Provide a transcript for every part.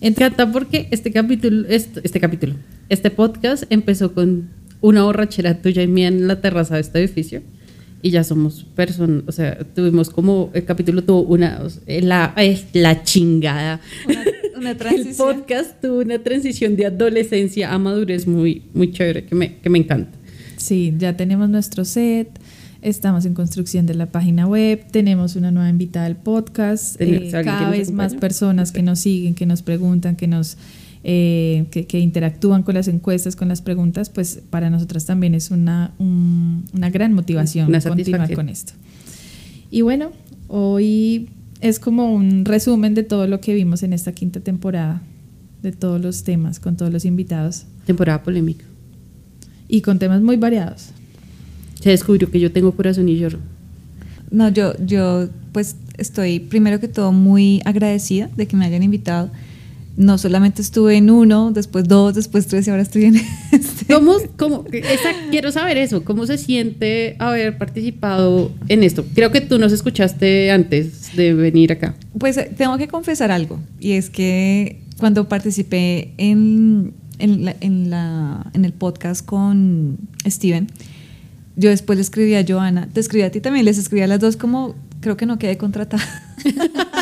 encanta porque este capítulo, este, este capítulo, este podcast empezó con una borrachera tuya y mía en la terraza de este edificio y ya somos personas, o sea, tuvimos como, el capítulo tuvo una, la, la chingada. Una, transición. El podcast tuvo una transición de adolescencia a madurez muy, muy chévere, que me, que me encanta. Sí, ya tenemos nuestro set, estamos en construcción de la página web, tenemos una nueva invitada al podcast, eh, cada vez más personas que nos siguen, que nos preguntan, que nos eh, que, interactúan con las encuestas, con las preguntas, pues para nosotras también es una, una gran motivación continuar con esto. Y bueno, hoy es como un resumen de todo lo que vimos en esta quinta temporada, de todos los temas, con todos los invitados. Temporada polémica. Y con temas muy variados. Se descubrió que yo tengo corazón y lloro. No, yo, yo pues estoy primero que todo muy agradecida de que me hayan invitado no solamente estuve en uno, después dos, después tres y ahora estoy en este. ¿Cómo, cómo, quiero saber eso, ¿cómo se siente haber participado en esto? Creo que tú nos escuchaste antes de venir acá. Pues eh, tengo que confesar algo, y es que cuando participé en, en, en el podcast con Steven, yo después le escribí a Joana, te escribí a ti también, les escribí a las dos como, creo que no quedé contratada.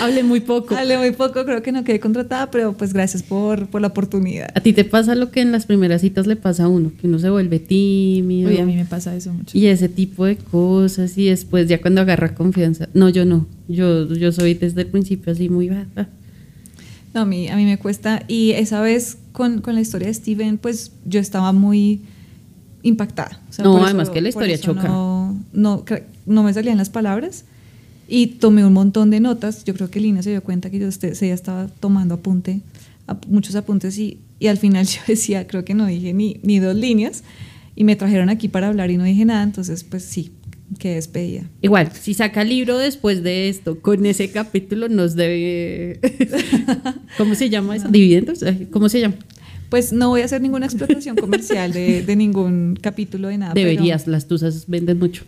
Hablé muy poco. Hablé muy poco, creo que no quedé contratada, pero pues gracias por, por, la oportunidad. ¿A ti te pasa lo que en las primeras citas le pasa a uno? Que uno se vuelve tímido. Uy, a mí me pasa eso mucho. Y ese tipo de cosas, y después ya cuando agarra confianza. No, yo no. Yo, yo soy desde el principio así muy baja. No, a mí, a mí me cuesta. Y esa vez con, con la historia de Steven, pues yo estaba muy impactada. no, además que la historia choca. No, no, no me salían las palabras y tomé un montón de notas. Yo creo que Lina se dio cuenta que yo ella estaba tomando apunte, muchos apuntes y, y, al final yo decía, creo que no dije ni, ni dos líneas y me trajeron aquí para hablar y no dije nada, entonces pues sí, que despedida. Igual, si saca libro después de esto, con ese capítulo nos debe... ¿Cómo se llama eso? ¿Dividendos? ¿Cómo se llama? Pues no voy a hacer ninguna explotación comercial de, de ningún capítulo de nada. Deberías, las tusas venden mucho.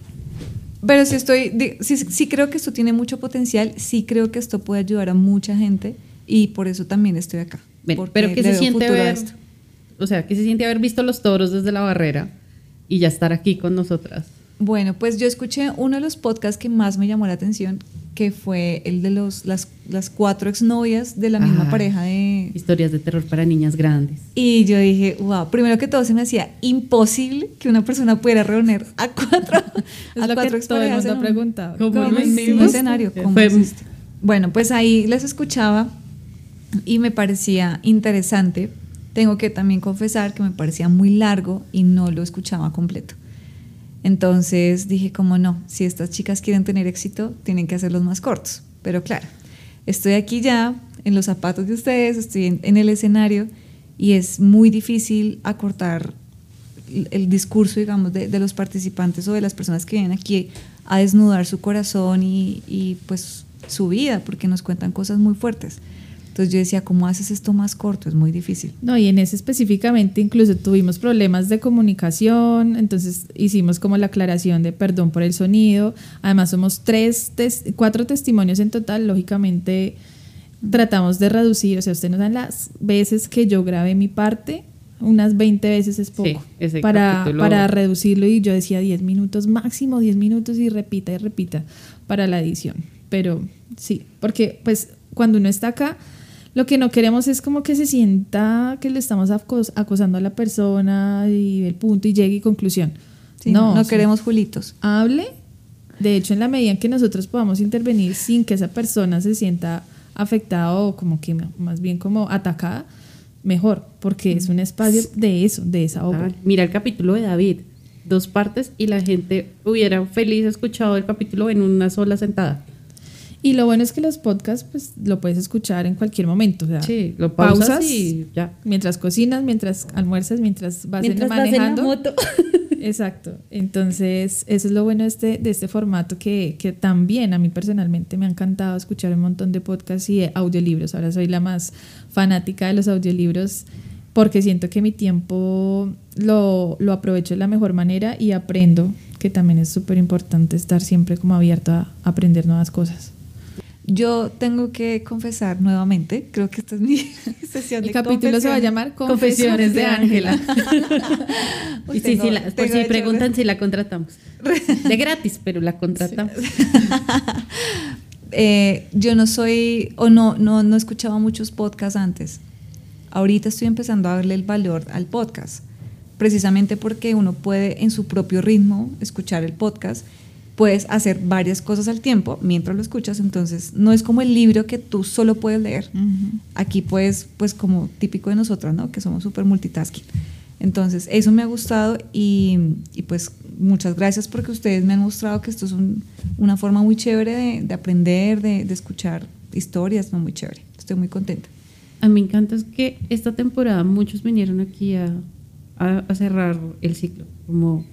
Pero sí estoy, sí, sí, creo que esto tiene mucho potencial, sí creo que esto puede ayudar a mucha gente y por eso también estoy acá. pero ¿qué se siente ver, o sea, ¿qué se siente haber visto los toros desde la barrera y ya estar aquí con nosotras? Bueno, pues yo escuché uno de los podcasts que más me llamó la atención, que fue el de los, las, las cuatro exnovias de la misma pareja de... Historias de terror para niñas grandes. Y yo dije, wow, primero que todo se me hacía imposible que una persona pudiera reunir a cuatro, es a lo cuatro que todo el mundo ha preguntado. ¿Cómo, ¿Cómo mismo escenario? ¿Cómo Bueno, pues ahí les escuchaba y me parecía interesante. Tengo que también confesar que me parecía muy largo y no lo escuchaba completo. Entonces dije, como no, si estas chicas quieren tener éxito, tienen que hacerlos más cortos. Pero claro, estoy aquí ya en los zapatos de ustedes, estoy en, el escenario y es muy difícil acortar el discurso, digamos, de, los participantes o de las personas que vienen aquí a desnudar su corazón y, y pues su vida, porque nos cuentan cosas muy fuertes. Entonces yo decía, ¿cómo haces esto más corto? Es muy difícil. No, y en ese específicamente incluso tuvimos problemas de comunicación, entonces hicimos como la aclaración de perdón por el sonido. Además somos tres, cuatro testimonios en total, lógicamente tratamos de reducir, o sea, ustedes nos dan las veces que yo grabé mi parte, unas 20 veces es poco para, para reducirlo y yo decía 10 minutos máximo, 10 minutos y repita y repita para la edición. Pero sí, porque pues cuando uno está acá lo que no queremos es como que se sienta que le estamos acosando a la persona y el punto y llegue y conclusión. no, no queremos julitos. Hable. De hecho, en la medida en que nosotros podamos intervenir sin que esa persona se sienta afectada o como que más bien como atacada, mejor, porque es un espacio de eso, de esa obra. Ah, mira el capítulo de David, dos partes y la gente hubiera feliz escuchado el capítulo en una sola sentada. Y lo bueno es que los podcasts, pues lo puedes escuchar en cualquier momento. O sea, sí, lo pausas, y ya. Mientras cocinas, mientras almuerzas, mientras vas mientras manejando. Vas en la moto. Exacto. Entonces, eso es lo bueno de este, de este formato que, que también a mí personalmente me ha encantado escuchar un montón de podcasts y audiolibros. Ahora soy la más fanática de los audiolibros porque siento que mi tiempo lo, lo aprovecho de la mejor manera y aprendo, que también es súper importante estar siempre como abierto a aprender nuevas cosas. Yo tengo que confesar nuevamente, creo que esta es mi sesión El capítulo se va a llamar Confesiones, de Ángela. y por si preguntan si la contratamos. De gratis, pero la contratamos. Eh, yo no soy, o no, no, no escuchaba muchos podcasts antes. Ahorita estoy empezando a darle el valor al podcast, precisamente porque uno puede en su propio ritmo escuchar el podcast puedes hacer varias cosas al tiempo mientras lo escuchas, entonces no es como el libro que tú solo puedes leer. Aquí puedes, pues como típico de nosotros, ¿no? Que somos súper multitasking. Entonces, eso me ha gustado y, pues muchas gracias porque ustedes me han mostrado que esto es una forma muy chévere de, aprender, de, escuchar historias, ¿no? Muy chévere. Estoy muy contenta. A mí me encanta es que esta temporada muchos vinieron aquí a, a cerrar el ciclo, como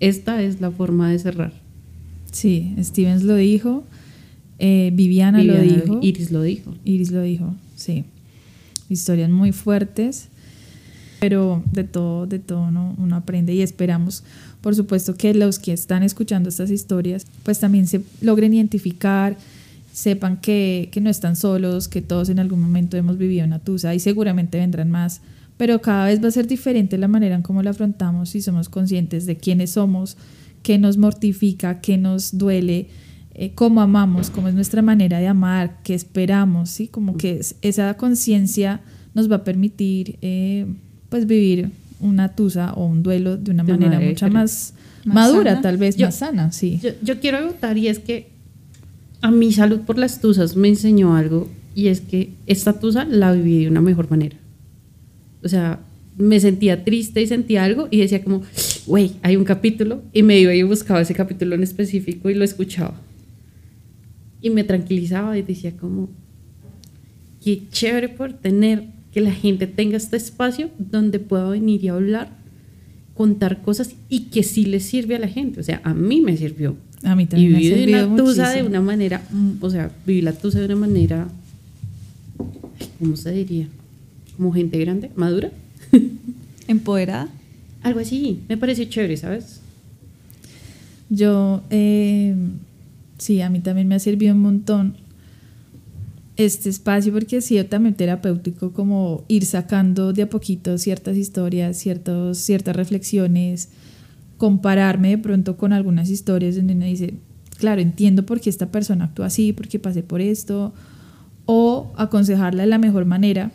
esta es la forma de cerrar Sí, Stevens lo dijo, eh, Viviana, lo dijo. Iris lo dijo. Iris lo dijo, sí. Historias muy fuertes, pero de todo, de todo uno, uno aprende y esperamos, por supuesto, que los que están escuchando estas historias, pues también se logren identificar, sepan que, que no están solos, que todos en algún momento hemos vivido una tusa y seguramente vendrán más pero cada vez va a ser diferente la manera en cómo la afrontamos y somos conscientes de quiénes somos, qué nos mortifica, qué nos duele, eh, cómo amamos, cómo es nuestra manera de amar, qué esperamos, ¿sí? Como que esa conciencia nos va a permitir eh, pues vivir una tusa o un duelo de una manera mucho más, madura, tal vez, más sana, sí. Yo, yo quiero agotar y es que a mi salud por las tusas me enseñó algo y es que esta tusa la viví de una mejor manera. O sea, me sentía triste y sentía algo y decía como, güey, hay un capítulo y me iba y buscaba ese capítulo en específico y lo escuchaba. Y me tranquilizaba y decía como, qué chévere por tener, que la gente tenga este espacio donde pueda venir y hablar, contar cosas y que sí le sirve a la gente. O sea, a mí me sirvió. A mí también. Y viví la tusa de una manera, o sea, viví la tusa de una manera, ¿cómo se diría? Como gente grande, madura. Empoderada. Algo así, me parece chévere, ¿sabes? Yo, eh, sí, a mí también me ha servido un montón este espacio porque ha sido terapéutico como ir sacando de a poquito ciertas historias, ciertos, ciertas reflexiones, compararme de pronto con algunas historias donde uno dice, claro, entiendo por qué esta persona actúa así, por qué pasé por esto, o aconsejarla de la mejor manera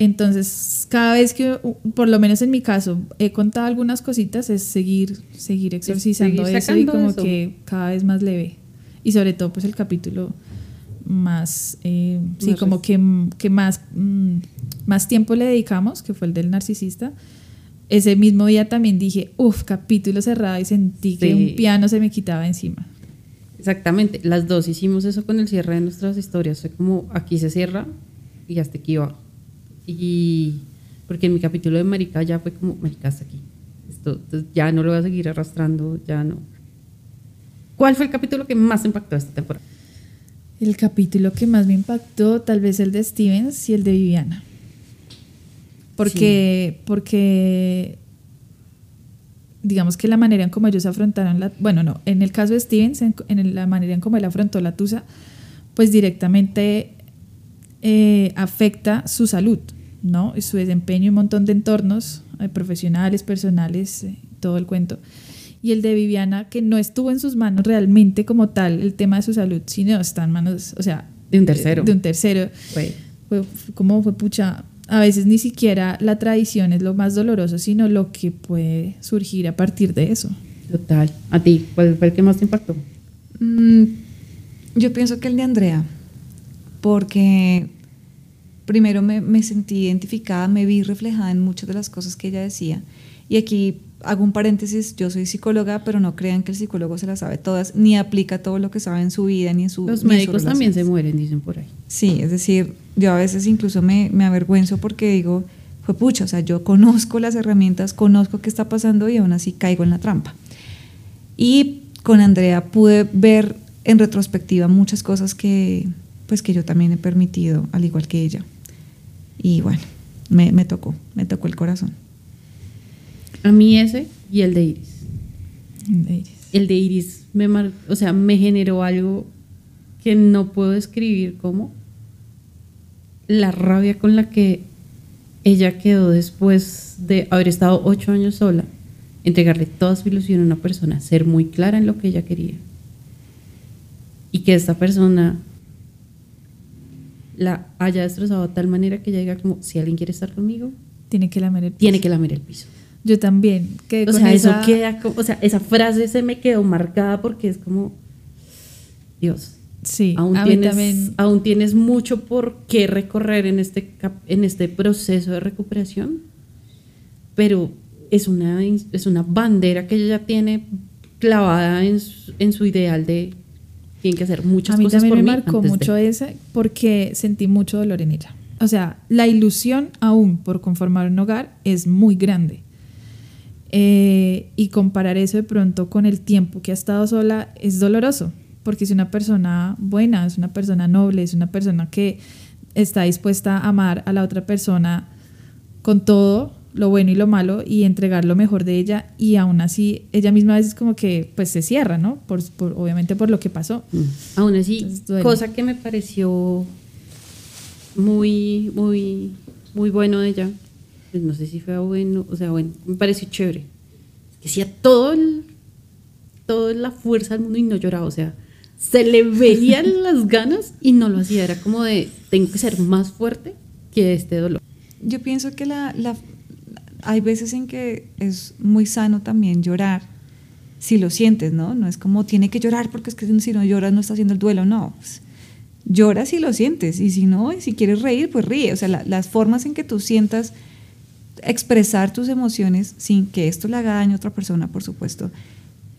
entonces, cada vez que, por lo menos en mi caso, he contado algunas cositas, es seguir, seguir exorcizando eso y como que cada vez más leve. Y sobre todo, pues el capítulo más, eh, sí, como que, que más, mm, más tiempo le dedicamos, que fue el del narcisista. Ese mismo día también dije, uff, capítulo cerrado y sentí que un piano se me quitaba encima. Exactamente, las dos hicimos eso con el cierre de nuestras historias. Fue como aquí se cierra y hasta aquí va. Y porque en mi capítulo de Marica ya fue como, Marica, hasta aquí. Esto ya no lo voy a seguir arrastrando, ya no. ¿Cuál fue el capítulo que más impactó esta temporada? El capítulo que más me impactó, tal vez el de Stevens y el de Viviana. Porque, porque digamos que la manera en cómo ellos afrontaron la, bueno, no, en el caso de Stevens, en, la manera en cómo él afrontó la tusa, pues directamente eh, afecta su salud. ¿No? su desempeño en un montón de entornos eh, profesionales, personales, eh, todo el cuento. Y el de Viviana, que no estuvo en sus manos realmente como tal el tema de su salud, sino está en manos, o sea... De un tercero. De, un tercero. Fue. como fue pucha, a veces ni siquiera la tradición es lo más doloroso, sino lo que puede surgir a partir de eso. Total. ¿A ti cuál fue el que más te impactó? Mm, yo pienso que el de Andrea, porque primero me, sentí identificada, me vi reflejada en muchas de las cosas que ella decía. Y aquí hago un paréntesis, yo soy psicóloga, pero no crean que el psicólogo se la sabe todas, ni aplica todo lo que sabe en su vida, ni en su... Los médicos también se mueren, dicen por ahí. Sí, es decir, yo a veces incluso me, me avergüenzo porque digo, fue pucha, o sea, yo conozco las herramientas, conozco qué está pasando y aún así caigo en la trampa. Y con Andrea pude ver en retrospectiva muchas cosas que, pues que yo también he permitido, al igual que ella. Y bueno, me, me tocó, me tocó el corazón. A mí ese y el de Iris. El de Iris. me o sea, me generó algo que no puedo describir como la rabia con la que ella quedó después de haber estado ocho años sola, entregarle toda su ilusión a una persona, ser muy clara en lo que ella quería. Y que esta persona la haya destrozado de tal manera que ella diga como, si alguien quiere estar conmigo, tiene que lamer el piso. Tiene que lamer el piso. Yo también. Que o sea, eso queda, o sea, esa frase se me quedó marcada porque es como, Dios, Sí, aún tienes, aún tienes mucho por qué recorrer en este, en este proceso de recuperación, pero es una, es una bandera que ella ya tiene clavada en su, en su ideal de tiene que hacer muchas cosas. A mí también me marcó mucho esa porque sentí mucho dolor en ella. O sea, la ilusión aún por conformar un hogar es muy grande. Eh, y comparar eso de pronto con el tiempo que ha estado sola es doloroso porque es una persona buena, es una persona noble, es una persona que está dispuesta a amar a la otra persona con todo lo bueno y lo malo y entregar lo mejor de ella y aún así ella misma a veces como que pues se cierra, ¿no? Por, obviamente por lo que pasó. Mm. Aún así, cosa que me pareció muy, muy, muy bueno de ella, pues no sé si fue bueno, o sea, bueno, me pareció chévere. Que hacía todo el, toda la fuerza del mundo y no lloraba, o sea, se le veían las ganas y no lo hacía. Era como de, tengo que ser más fuerte que este dolor. Yo pienso que la, la, hay veces en que es muy sano también llorar, si lo sientes, ¿no? No es como tiene que llorar porque es que si no lloras no está haciendo el duelo, no. Pues, llora si lo sientes y si no, si quieres reír, pues ríe. O sea, las formas en que tú sientas expresar tus emociones sin que esto le haga daño a otra persona, por supuesto,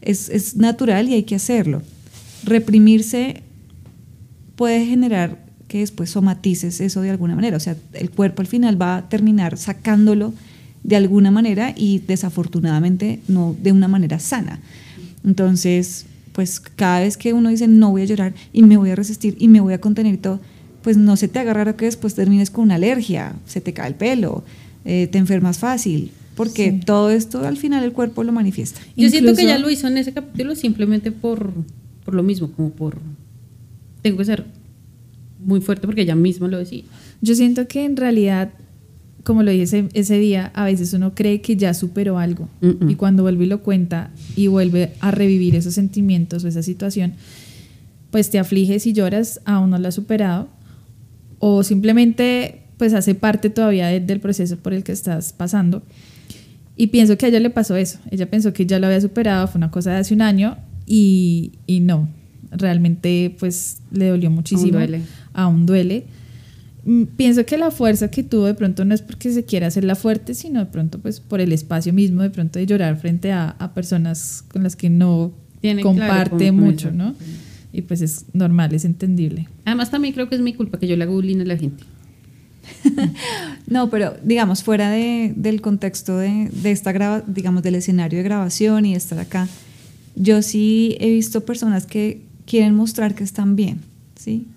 es, es natural y hay que hacerlo reprimirse puede generar que después somatices eso de alguna manera. O sea, el cuerpo al final va a terminar sacándolo de alguna manera y desafortunadamente no de una manera sana. Entonces, pues cada vez que uno dice no voy a llorar y me voy a resistir y me voy a contener y todo, pues no se te haga raro que después termines con una alergia, se te cae el pelo, eh, te enfermas fácil, porque todo esto al final el cuerpo lo manifiesta. Yo siento que ya lo hizo en ese capítulo simplemente por por lo mismo, como por... Tengo que ser muy fuerte porque ella misma lo decía. Yo siento que en realidad, como lo dije ese, día, a veces uno cree que ya superó algo y cuando vuelve y lo cuenta y vuelve a revivir esos sentimientos o esa situación, pues te afliges y lloras, aún no lo has superado o simplemente pues hace parte todavía del proceso por el que estás pasando. Y pienso que a ella le pasó eso. Ella pensó que ya lo había superado, fue una cosa de hace un año y, y no, realmente pues le dolió muchísimo. Aún duele. Aún duele. Mm, pienso que la fuerza que tuvo de pronto no es porque se quiera hacerla fuerte, sino de pronto pues por el espacio mismo, de pronto de llorar frente a, a personas con las que no comparte mucho, ¿no? Y pues es normal, es entendible. Además también creo que es mi culpa que yo le hago bullying a la gente. no, pero digamos, fuera de, del contexto de, de esta graba, digamos, del escenario de grabación y estar acá, yo sí he visto personas que quieren mostrar que están bien, ¿sí?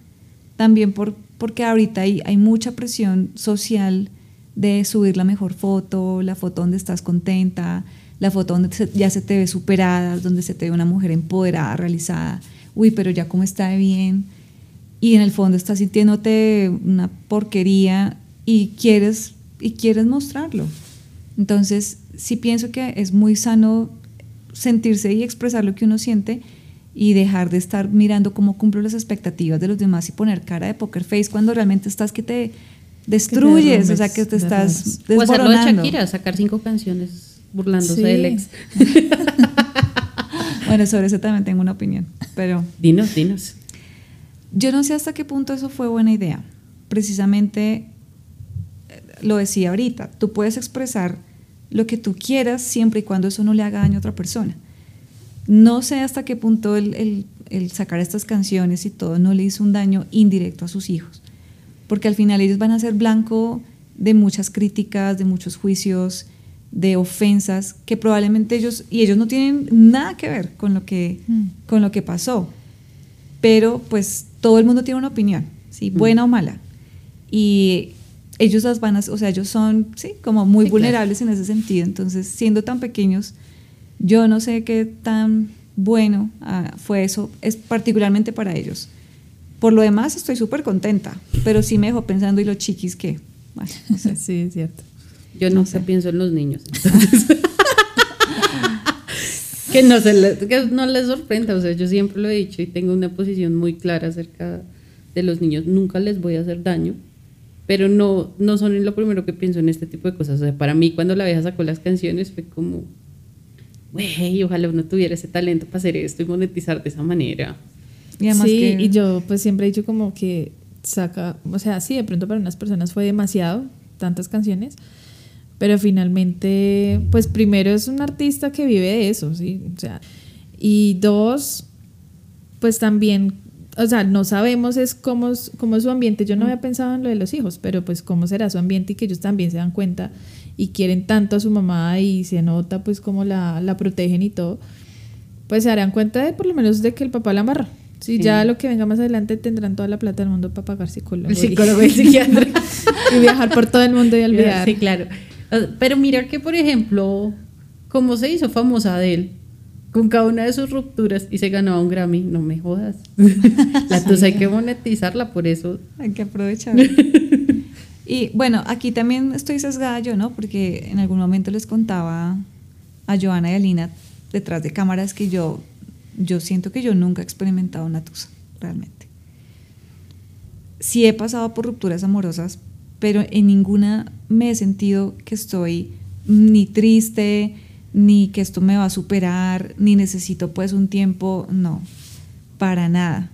También por, porque ahorita hay, mucha presión social de subir la mejor foto, la foto donde estás contenta, la foto donde ya se te ve superada, donde se te ve una mujer empoderada, realizada. Uy, pero ya como está bien. Y en el fondo estás sintiéndote una porquería y quieres, y quieres mostrarlo. Entonces, sí pienso que es muy sano sentirse y expresar lo que uno siente y dejar de estar mirando cómo cumplo las expectativas de los demás y poner cara de poker face cuando realmente estás que te destruyes, o sea, que te estás desboronando. O hacerlo de Shakira, sacar cinco canciones burlándose del ex. bueno, sobre eso también tengo una opinión, pero... Dinos, dinos. Yo no sé hasta qué punto eso fue buena idea. Precisamente, eh, lo decía ahorita, tú puedes expresar lo que tú quieras siempre y cuando eso no le haga daño a otra persona. No sé hasta qué punto el, sacar estas canciones y todo no le hizo un daño indirecto a sus hijos, porque al final ellos van a ser blanco de muchas críticas, de muchos juicios, de ofensas que probablemente ellos y ellos no tienen nada que ver con lo que mm. con lo que pasó. Pero pues todo el mundo tiene una opinión, ¿sí? Mm. buena o mala. Y ellos las van a, o sea, ellos son, sí, como muy vulnerables en ese sentido. Entonces, siendo tan pequeños, yo no sé qué tan bueno ah, fue eso, es particularmente para ellos. Por lo demás estoy súper contenta, pero sí me dejó pensando y los chiquis que, bueno, no sé. Sí, es cierto. Yo no, sé. pienso en los niños. que, no se les, que no les sorprenda, o sea, yo siempre lo he dicho y tengo una posición muy clara acerca de los niños, nunca les voy a hacer daño, pero no, no son lo primero que pienso en este tipo de cosas. O sea, para mí cuando la vieja sacó las canciones fue como, güey, ojalá uno tuviera ese talento para hacer esto y monetizar de esa manera. Y además sí, y yo pues siempre he dicho como que saca, o sea, sí, de pronto para unas personas fue demasiado, tantas canciones, pero finalmente, pues primero es un artista que vive de eso, ¿sí? O sea, y dos, pues también o sea, no sabemos es cómo, cómo es su ambiente. Yo no había pensado en lo de los hijos, pero pues cómo será su ambiente y que ellos también se dan cuenta y quieren tanto a su mamá y se nota pues cómo la, la protegen y todo, pues se darán cuenta de por lo menos de que el papá la amarra. Sí, ya lo que venga más adelante tendrán toda la plata del mundo para pagar psicólogo. Psicólogo y, psiquiatra. y viajar por todo el mundo y olvidar. Sí, claro. Pero mira que, por ejemplo, cómo se hizo famosa de él con cada una de sus rupturas y se ganó un Grammy. No me jodas. La tusa hay que monetizarla, por eso. Hay que aprovechar. y bueno, aquí también estoy sesgada yo, ¿no? Porque en algún momento les contaba a Joana y a Lina detrás de cámaras que yo, yo siento que yo nunca he experimentado una tusa, realmente. Sí he pasado por rupturas amorosas, pero en ninguna me he sentido que estoy ni triste, ni que esto me va a superar, ni necesito pues un tiempo, no, para nada.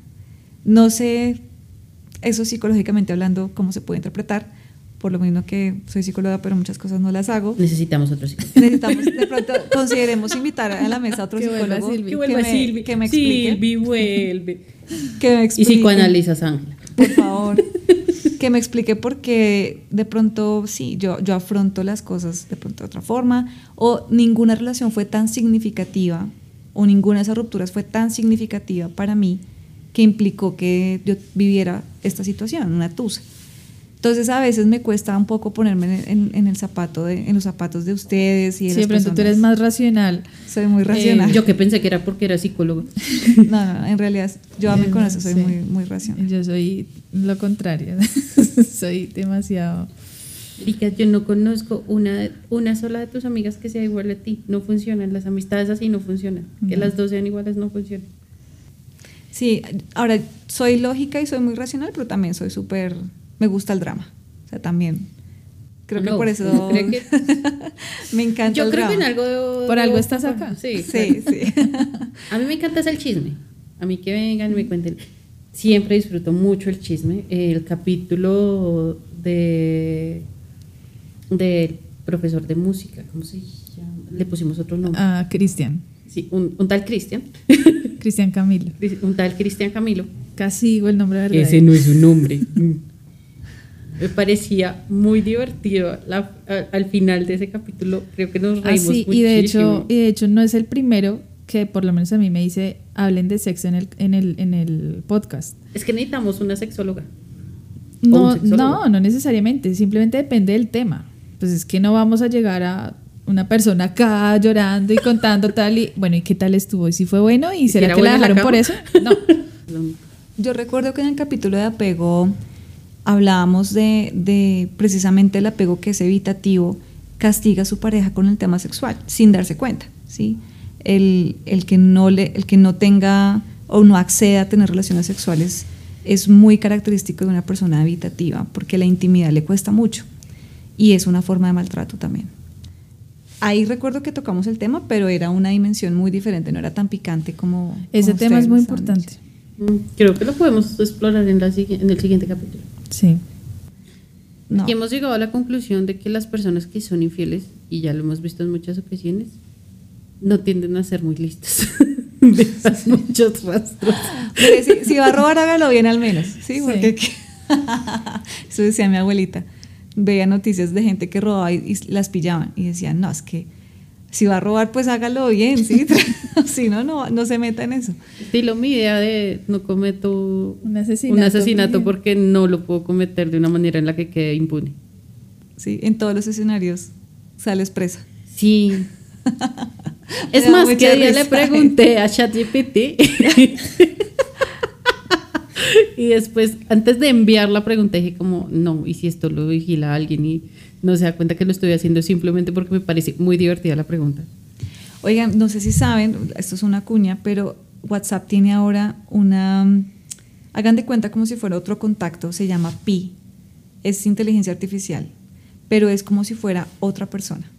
No sé, eso psicológicamente hablando, cómo se puede interpretar, por lo mismo que soy psicóloga, pero muchas cosas no las hago. Necesitamos otro psicólogo. Necesitamos, de pronto, consideremos invitar a la mesa a otro psicólogo. que, vuelva que, me, que me explique. Silvi, vuelve. que me explique. Y psicoanalizas, Ángela. Por favor que me explique por qué de pronto sí, yo, yo afronto las cosas de pronto de otra forma, o ninguna relación fue tan significativa, o ninguna de esas rupturas fue tan significativa para mí que implicó que yo viviera esta situación, una tusa. Entonces a veces me cuesta un poco ponerme en, el zapato de, en los zapatos de ustedes y de Siempre tú eres más racional. Soy muy racional. Eh, yo que pensé que era porque era psicólogo. No, no, en realidad yo a mí con eso soy muy, muy racional. Yo soy lo contrario. soy demasiado. Rica, yo no conozco una, una sola de tus amigas que sea igual a ti. No funcionan. Las amistades así no funcionan. Que las dos sean iguales no funcionan. Sí, ahora soy lógica y soy muy racional, pero también soy súper me gusta el drama. O sea, también. Creo que por eso me encanta. Yo creo que en algo. por algo estás acá. Sí, sí, sí. A mí me encanta el chisme. A mí que vengan y me cuenten. Siempre disfruto mucho el chisme. El capítulo de del profesor de música, ¿cómo se llama? Le pusimos otro nombre. Ah, Cristian. Sí, un, un tal Cristian. Cristian Camilo. Un tal Cristian Camilo. Casi digo el nombre verdadero. Ese no es su nombre me parecía muy divertido al final de ese capítulo. Creo que nos ah, reímos muchísimo. Y de, hecho, y de hecho no es el primero que por lo menos a mí me dice hablen de sexo en el, en el, en el podcast. Es que necesitamos una sexóloga. No, no, no necesariamente, simplemente depende del tema. Pues es que no vamos a llegar a una persona acá llorando y contando tal y bueno, ¿y qué tal estuvo? ¿Y si fue bueno? ¿Y será que la dejaron por eso? No. Yo recuerdo que en el capítulo de apego hablábamos de, precisamente el apego que es evitativo, castiga a su pareja con el tema sexual sin darse cuenta. ¿sí? El, que no le, el que no tenga o no acceda a tener relaciones sexuales es muy característico de una persona evitativa porque la intimidad le cuesta mucho y es una forma de maltrato también. Ahí recuerdo que tocamos el tema, pero era una dimensión muy diferente, no era tan picante como... Ese tema es muy importante. Mm, creo que lo podemos explorar en, la, en el siguiente capítulo. Sí. Aquí hemos llegado a la conclusión de que las personas que son infieles, y ya lo hemos visto en muchas ocasiones, no tienden a ser muy listas. Dejas muchos rastros. si, va a robar, hágalo bien al menos. Sí, porque eso decía mi abuelita. Veía noticias de gente que robaba y, las pillaban y decían, no, es que si va a robar, pues hágalo bien, ¿sí? si no, no, no se meta en eso. Estilo mi idea de no cometo un asesinato, porque no lo puedo cometer de una manera en la que quede impune. Sí, en todos los escenarios sales presa. Sí. es más, que día le pregunté a ChatGPT y después, antes de enviar la pregunta, dije como, no, ¿y si esto lo vigila alguien y no se da cuenta que lo estoy haciendo simplemente porque me parece muy divertida la pregunta? Oigan, no sé si saben, esto es una cuña, pero WhatsApp tiene ahora una, hagan de cuenta como si fuera otro contacto, se llama Pi, es inteligencia artificial, pero es como si fuera otra persona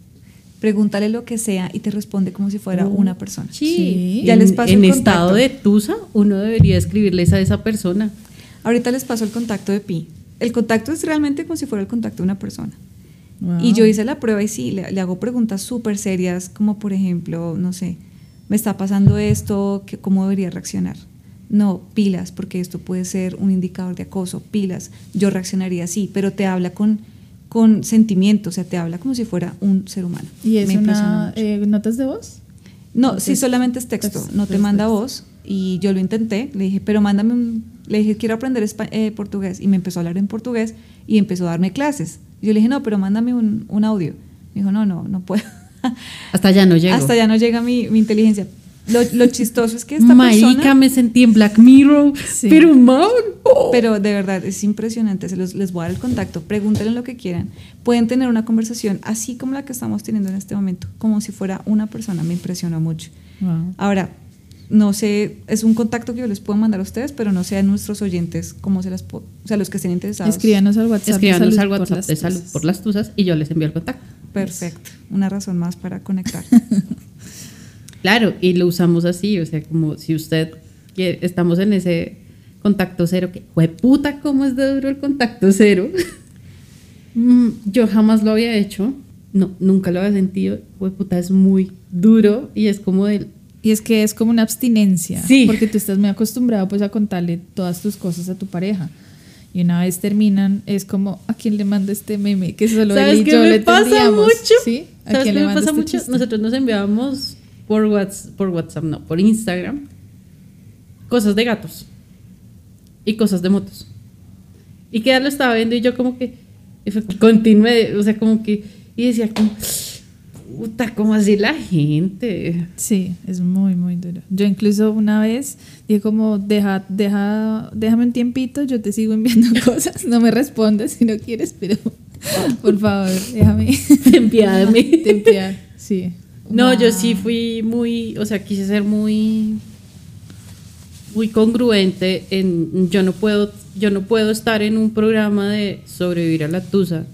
pregúntale lo que sea y te responde como si fuera oh, una persona. Sí, ya les paso en, en estado de tusa, uno debería escribirles a esa persona. Ahorita les paso el contacto de Pi. El contacto es realmente como si fuera el contacto de una persona. Y yo hice la prueba y sí, le, hago preguntas súper serias, como por ejemplo, no sé, me está pasando esto, ¿cómo debería reaccionar? No, pilas, porque esto puede ser un indicador de acoso, pilas, yo reaccionaría así, pero te habla con con sentimiento, o sea, te habla como si fuera un ser humano. ¿Y es una eh, notas de voz? No, sí, solamente es texto, no te manda voz. Y yo lo intenté, le dije, pero mándame un, le dije, quiero aprender eh, portugués. Y me empezó a hablar en portugués y empezó a darme clases. Y yo le dije, no, pero mándame un, un audio. Me dijo, no, no, no puedo. Hasta allá no llega. Hasta allá no llega mi, mi inteligencia. Lo, lo, chistoso es que esta Marica, me sentí en Black Mirror, pero man. Pero de verdad, es impresionante. Se los, les voy a dar el contacto. Pregúntenle lo que quieran. Pueden tener una conversación así como la que estamos teniendo en este momento, como si fuera una persona. Me impresionó mucho. Ahora, no sé, es un contacto que yo les puedo mandar a ustedes, pero no sé a nuestros oyentes cómo se las puedo, o sea, los que estén interesados. Escríbanos al WhatsApp. Escríbanos al WhatsApp de salud por las tusas y yo les envío el contacto. Perfecto. Una razón más para conectar. Claro, y lo usamos así, o sea, como si usted quiere, estamos en ese contacto cero, que, puta, ¿cómo es de duro el contacto cero? Mm, yo jamás lo había hecho, no, nunca lo había sentido, puta, es muy duro y es como del... Y es que es como una abstinencia, sí. porque tú estás muy acostumbrado pues a contarle todas tus cosas a tu pareja. Y una vez terminan, es como, ¿a quién le manda este meme? Que solo ¿Sabes él y qué yo me le pasa mucho? ¿Sí? ¿Sabes qué me pasa este mucho? Nosotros nos enviábamos por WhatsApp, por WhatsApp, no, por Instagram, cosas de gatos y cosas de motos. Y que ya lo estaba viendo y yo como que, continué, o sea, como que, y decía como, puta, ¿cómo así la gente? Sí, es muy, muy duro. Yo incluso una vez dije como, deja, deja, déjame un tiempito, yo te sigo enviando cosas, no me respondes si no quieres, pero por favor, déjame. Tempiadme. Tempiad, sí. No, yo sí fui muy, o sea, quise ser muy muy congruente en yo no puedo yo no puedo estar en un programa de sobrevivir a la tusa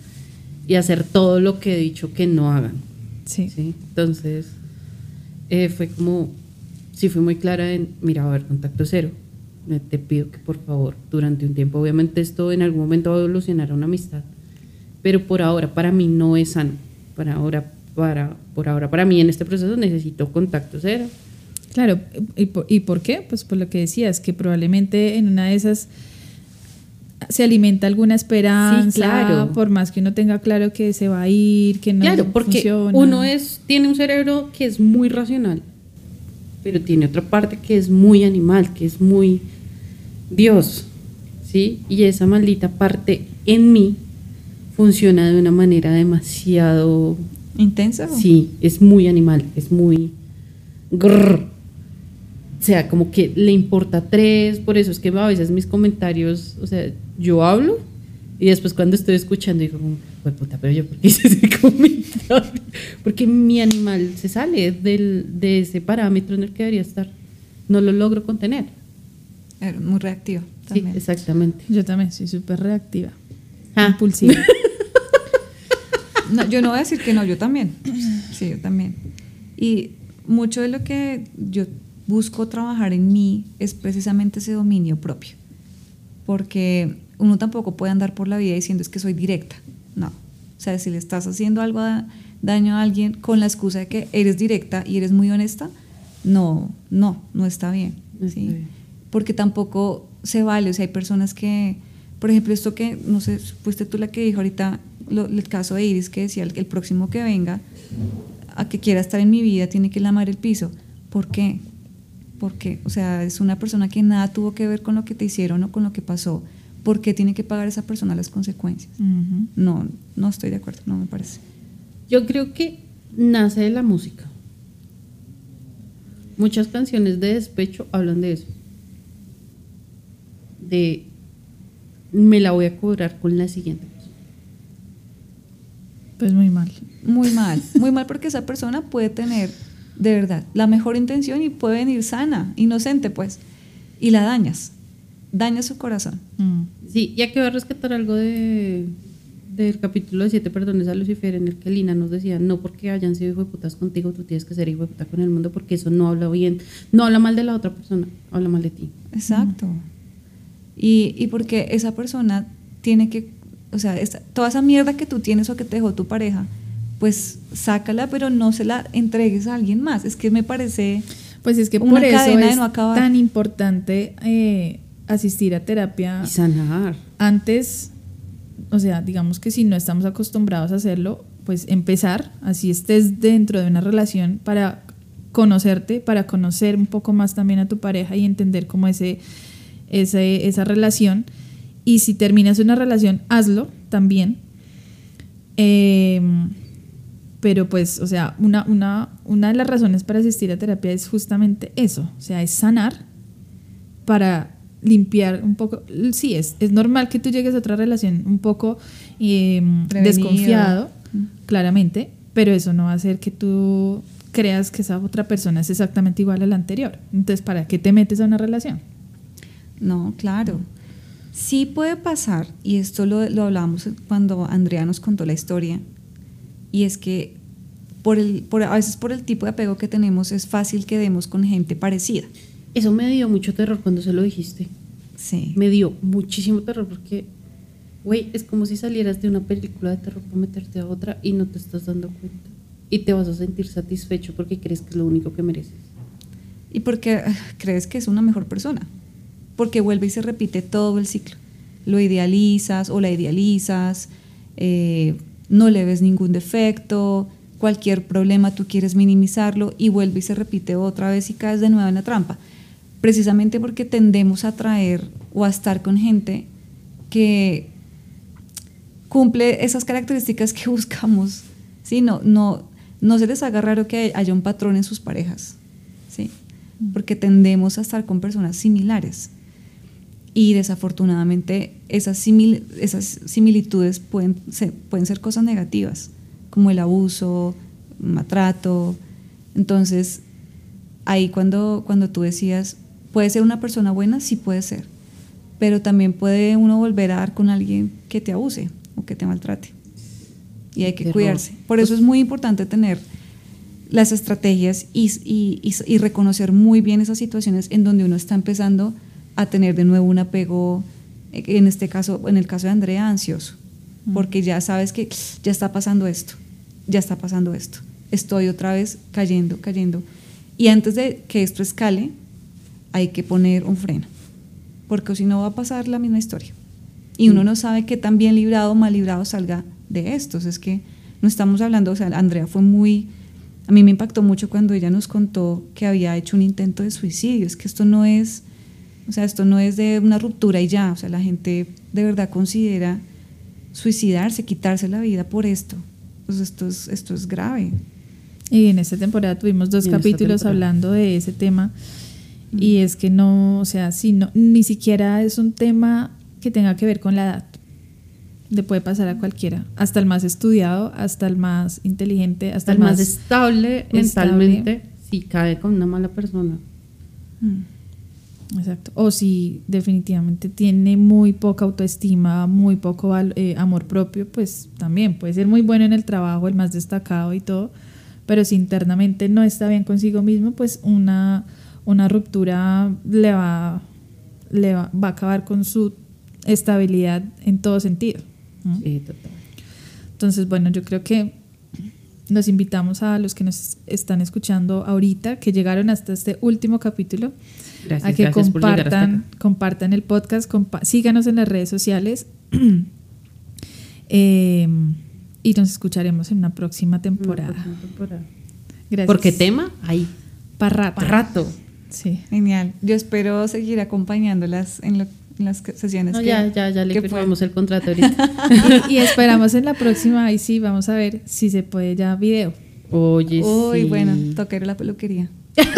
y hacer todo lo que he dicho que no hagan. Sí. Entonces, eh, fue como, sí fui muy clara en, mira, a ver, contacto cero. Te pido que por favor, durante un tiempo, obviamente esto en algún momento va a evolucionar a una amistad, pero por ahora para mí no es sano. Para ahora para, por ahora, para mí en este proceso necesito contacto cero. Claro, ¿y por, ¿y por qué? Pues por lo que decías, que probablemente en una de esas se alimenta alguna esperanza, claro. por más que uno tenga claro que se va a ir, que no Claro, porque uno es, tiene un cerebro que es muy racional, pero tiene otra parte que es muy animal, que es muy Dios, ¿sí? Y esa maldita parte en mí funciona de una manera demasiado ¿Intensa? Sí, es muy animal, es muy... O sea, como que le importa tres, por eso es que a veces mis comentarios, o sea, yo hablo y después cuando estoy escuchando digo, pues puta, pero yo por qué hice ese comentario? Porque mi animal se sale del, de ese parámetro en el que debería estar. No lo logro contener. muy reactivo. También. Sí, exactamente. Yo también soy súper reactiva. Ah. Impulsiva. No, yo no voy a decir que no, yo también. Sí, yo también. Y mucho de lo que yo busco trabajar en mí es precisamente ese dominio propio. Porque uno tampoco puede andar por la vida diciendo es que soy directa. No. O sea, si le estás haciendo algo daño a alguien con la excusa de que eres directa y eres muy honesta, no, no, no está bien. ¿sí? Porque tampoco se vale. O sea, hay personas que, por ejemplo, esto que, no sé, fuiste tú la que dijo ahorita, el caso de Iris que decía el, el próximo que venga a que quiera estar en mi vida tiene que lamar el piso. ¿Por qué? Porque, o sea, es una persona que nada tuvo que ver con lo que te hicieron o con lo que pasó. ¿Por qué tiene que pagar esa persona las consecuencias? No, no estoy de acuerdo, no me parece. Yo creo que nace de la música. Muchas canciones de despecho hablan de eso. de me la voy a cobrar con la siguiente Pues muy mal. Muy mal, muy mal porque esa persona puede tener de verdad la mejor intención y puede venir sana, inocente pues, y la dañas, dañas su corazón. Mm. Sí, ya que voy a rescatar algo de, del capítulo de Siete Perdones a Lucifer, en el que Lina nos decía, no porque hayan sido hijo de putas contigo, tú tienes que ser hijo de puta con el mundo, porque eso no habla bien, no habla mal de la otra persona, habla mal de ti. Exacto. Y, y porque esa persona tiene que, o sea, toda esa mierda que tú tienes o que te dejó tu pareja, pues sácala, pero no se la entregues a alguien más. Es que me parece... Pues es que por eso es tan importante eh, asistir a terapia. Y sanar. Antes, o sea, digamos que si no estamos acostumbrados a hacerlo, pues empezar, así estés dentro de una relación para conocerte, para conocer un poco más también a tu pareja y entender cómo ese, ese esa relación. Y si terminas una relación, hazlo también. Eh, pero pues, o sea, una, una, una de las razones para asistir a terapia es justamente eso, o sea, es sanar para limpiar un poco, sí, es, es normal que tú llegues a otra relación un poco em, desconfiado, claramente, pero eso no va a hacer que tú creas que esa otra persona es exactamente igual a la anterior. Entonces, ¿para qué te metes a una relación? No, claro. Sí puede pasar, y esto lo, lo hablamos cuando Andrea nos contó la historia, y es que por el, por, a veces por el tipo de apego que tenemos es fácil que demos con gente parecida. Eso me dio mucho terror cuando se lo dijiste. Sí. Me dio muchísimo terror porque, güey, es como si salieras de una película de terror para meterte a otra y no te estás dando cuenta. Y te vas a sentir satisfecho porque crees que es lo único que mereces. Y porque ah, crees que es una mejor persona. Porque vuelve y se repite todo el ciclo. Lo idealizas o la idealizas. Eh, no le ves ningún defecto, cualquier problema tú quieres minimizarlo y vuelve y se repite otra vez y caes de nuevo en la trampa. Precisamente porque tendemos a traer o a estar con gente que cumple esas características que buscamos. ¿sí? No, no, no se les haga raro que haya un patrón en sus parejas, ¿sí? porque tendemos a estar con personas similares y desafortunadamente esas, esas similitudes pueden ser, pueden ser cosas negativas, como el abuso, maltrato. Entonces, ahí cuando, cuando tú decías, ¿puede ser una persona buena? Sí puede ser, pero también puede uno volver a dar con alguien que te abuse o que te maltrate. Y hay que cuidarse. Por eso es muy importante tener las estrategias y, y, y reconocer muy bien esas situaciones en donde uno está empezando a tener de nuevo un apego, eh, en este caso, en el caso de Andrea, ansioso, porque ya sabes que ya está pasando esto, ya está pasando esto, estoy otra vez cayendo, cayendo. Y antes de que esto escale, hay que poner un freno, porque si no va a pasar la misma historia. Y uno no sabe qué tan bien librado o mal librado salga de esto. es que no estamos hablando, o sea, Andrea fue muy, a mí me impactó mucho cuando ella nos contó que había hecho un intento de suicidio. Es que esto no es o sea, esto no es de una ruptura y ya, o sea, la gente de verdad considera suicidarse, quitarse la vida por esto. Pues esto es, esto es grave. Y en esta temporada tuvimos dos capítulos hablando de ese tema. Y es que no, o sea, si no, ni siquiera es un tema que tenga que ver con la edad. Le puede pasar a cualquiera, hasta el más estudiado, hasta el más inteligente, hasta el, más, estable mentalmente, si cae con una mala persona. Mm. Exacto. O si definitivamente tiene muy poca autoestima, muy poco eh, amor propio, pues también puede ser muy bueno en el trabajo, el más destacado y todo, pero si internamente no está bien consigo mismo, pues una, una ruptura le va, le va, a acabar con su estabilidad en todo sentido. Sí, total. Entonces, bueno, yo creo que nos invitamos a los que nos están escuchando ahorita, que llegaron hasta este último capítulo a que compartan, compartan el podcast, síganos en las redes sociales em, y nos escucharemos en una próxima temporada. Gracias. ¿Por qué tema? Ahí. Para rato. Sí. Genial. Yo espero seguir acompañándolas en, las sesiones. No, ya, ya, ya le firmamos el contrato ahorita. y, esperamos en la próxima, y sí, vamos a ver si se puede ya video. Oye, Uy, bueno, toquero la peluquería.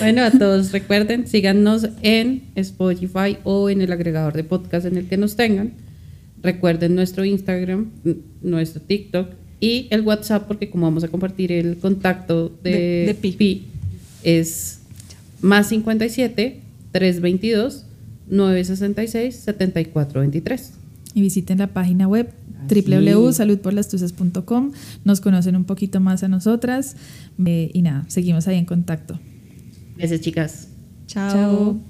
Bueno, a todos recuerden, síganos en Spotify o en el agregador de podcast en el que nos tengan. Recuerden nuestro Instagram, nuestro TikTok y el WhatsApp, porque como vamos a compartir el contacto de, Pi. es más 57 322 966 7423. Y visiten la página web www.saludporlastusas.com. Nos conocen un poquito más a nosotras. Eh, y nada, seguimos ahí en contacto. Gracias, chicas. Chao.